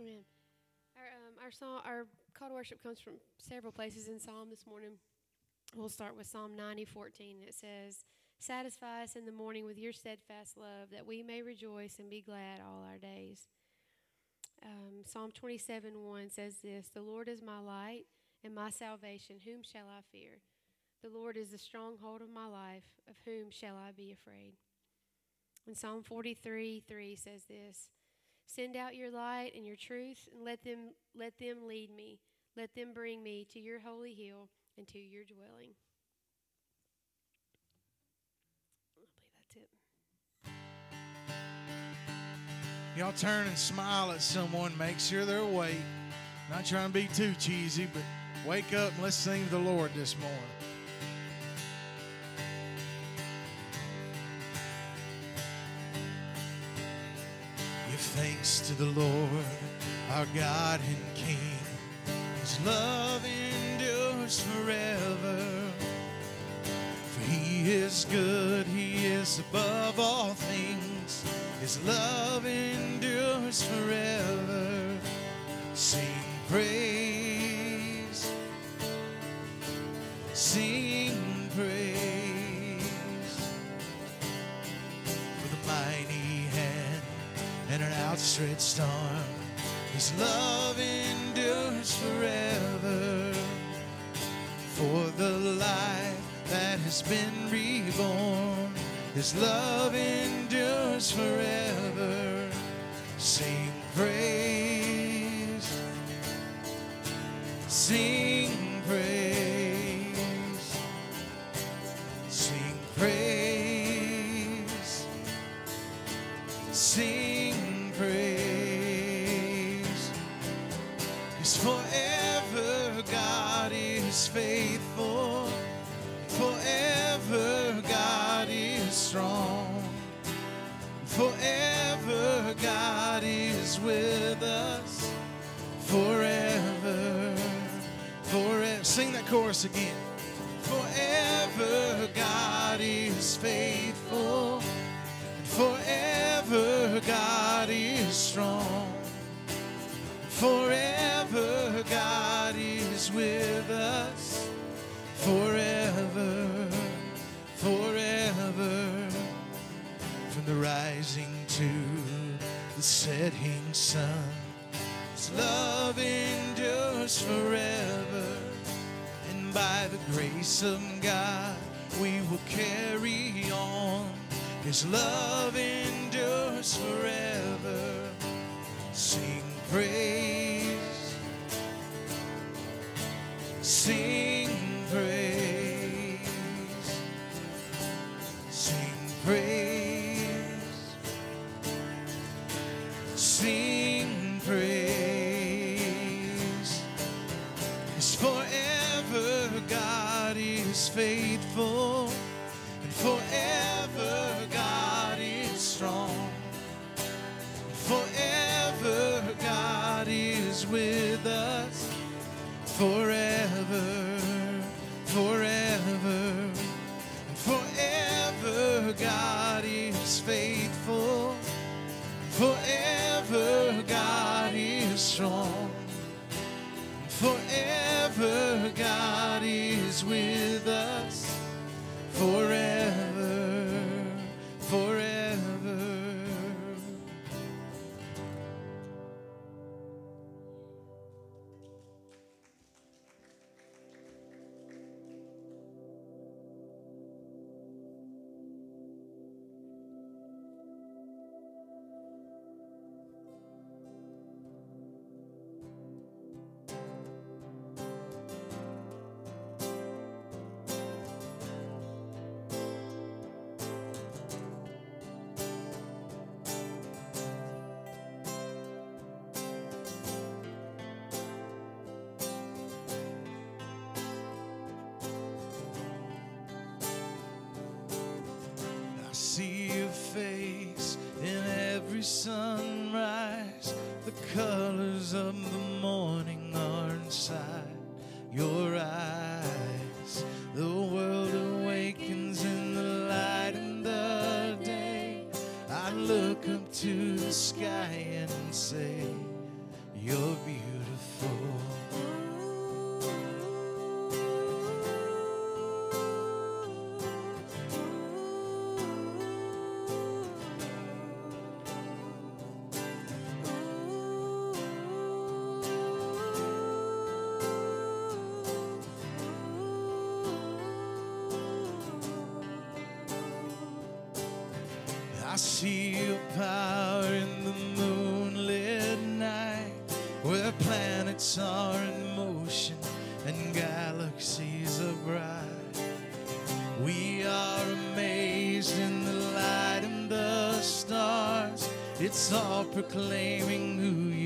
Amen. Our um, our song, our call to worship comes from several places in Psalm this morning. We'll start with Psalm 90, 14. It says, Satisfy us in the morning with your steadfast love, that we may rejoice and be glad all our days. Um, Psalm 27, 1 says this The Lord is my light and my salvation. Whom shall I fear? The Lord is the stronghold of my life. Of whom shall I be afraid? And Psalm 43, 3 says this Send out your light and your truth, and let them, let them lead me. Let them bring me to your holy hill and to your dwelling. Y'all turn and smile at someone, make sure they're awake. Not trying to be too cheesy, but wake up and let's sing to the Lord this morning. Thanks to the Lord, our God and King. His love endures forever. For he is good, he is above all things. His love endures forever. Sing praise, sing praise an outstretched. His love endures forever. For the life that has been reborn, His love endures forever. Sing praise, sing Forever God is faithful, forever God is strong, forever God is with us, forever, forever. Sing that chorus again. With us. Forever, forever. From the rising to the setting sun, His love endures forever. And by the grace of God, we will carry on. His love endures forever. Sing praise, sing praise, sing praise, sing praise. Cause forever God is faithful, and forever God is strong. Forever God is with us. Forever, forever, and forever God is faithful. Forever God is strong. See your face in every sunrise. The colors of the It's all proclaiming who you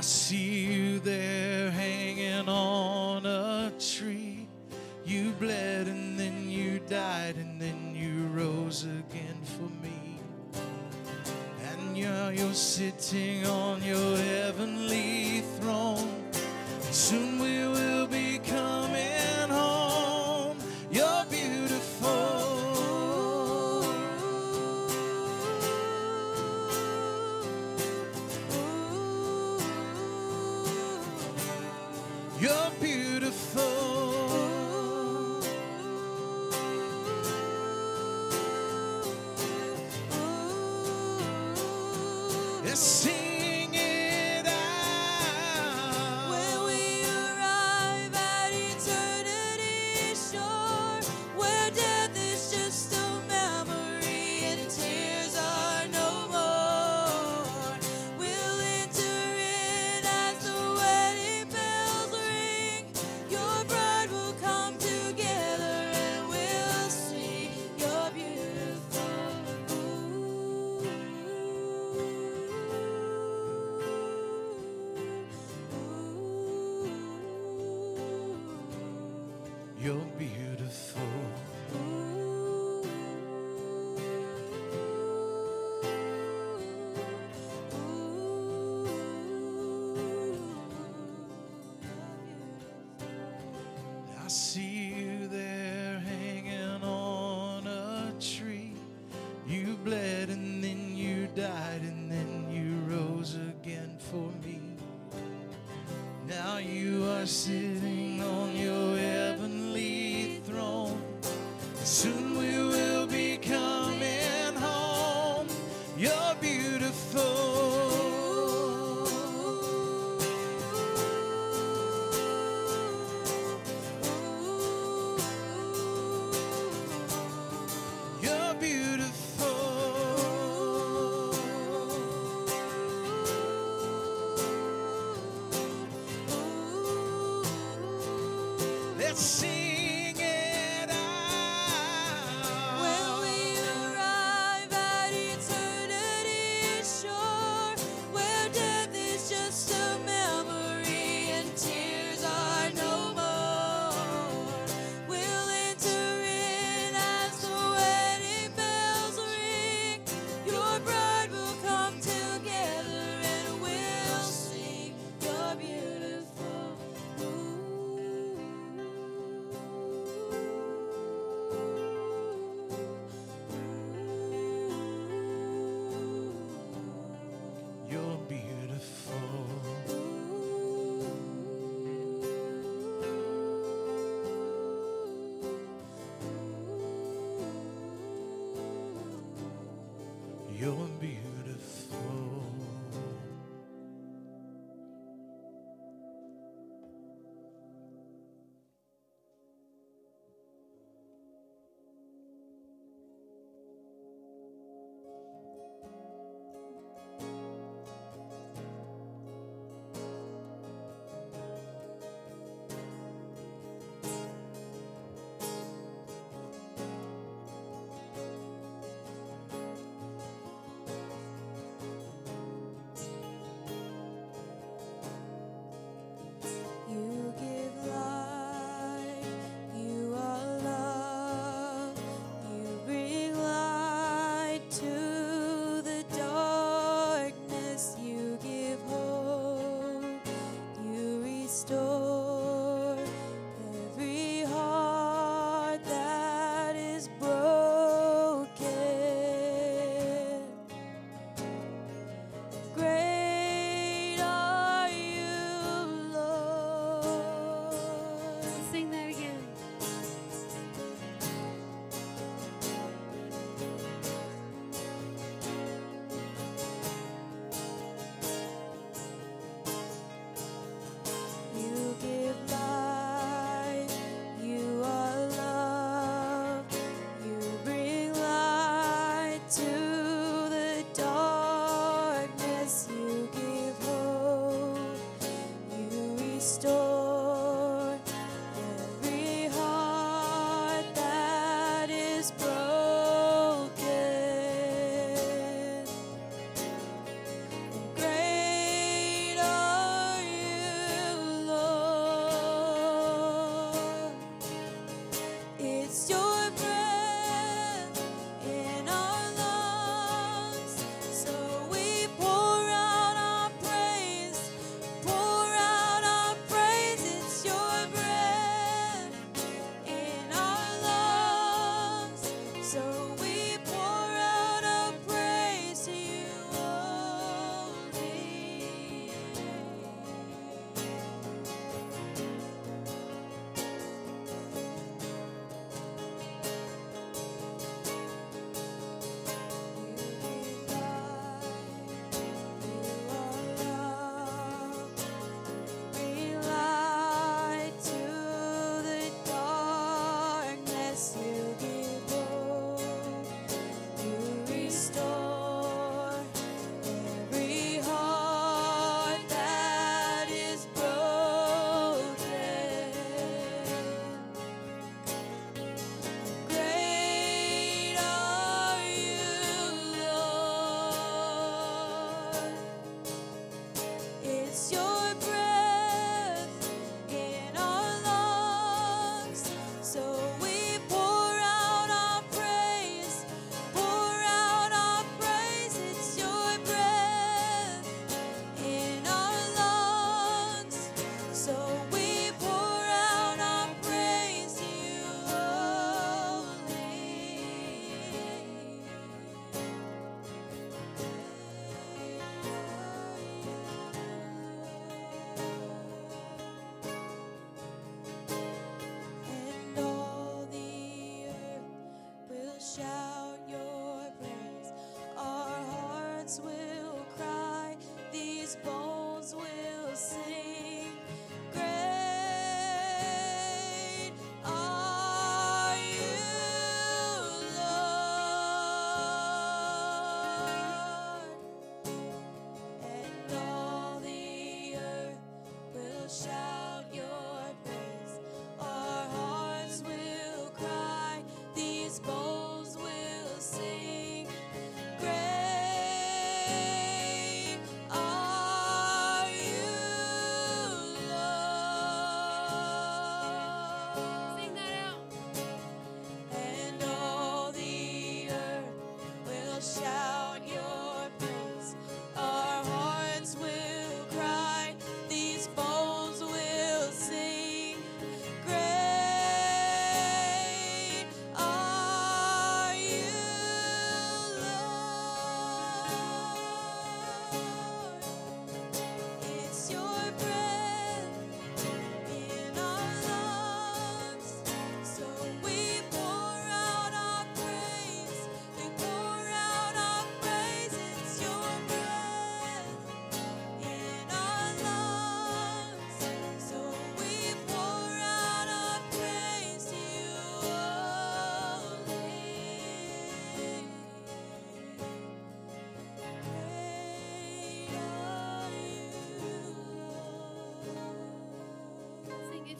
I see you there hanging on a tree. You bled and then you died and then you rose again for me. And now you're sitting on see you there hanging on a tree. You bled and then you died and then you rose again for me. Now you are sitting on your heavenly throne. Soon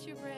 your breath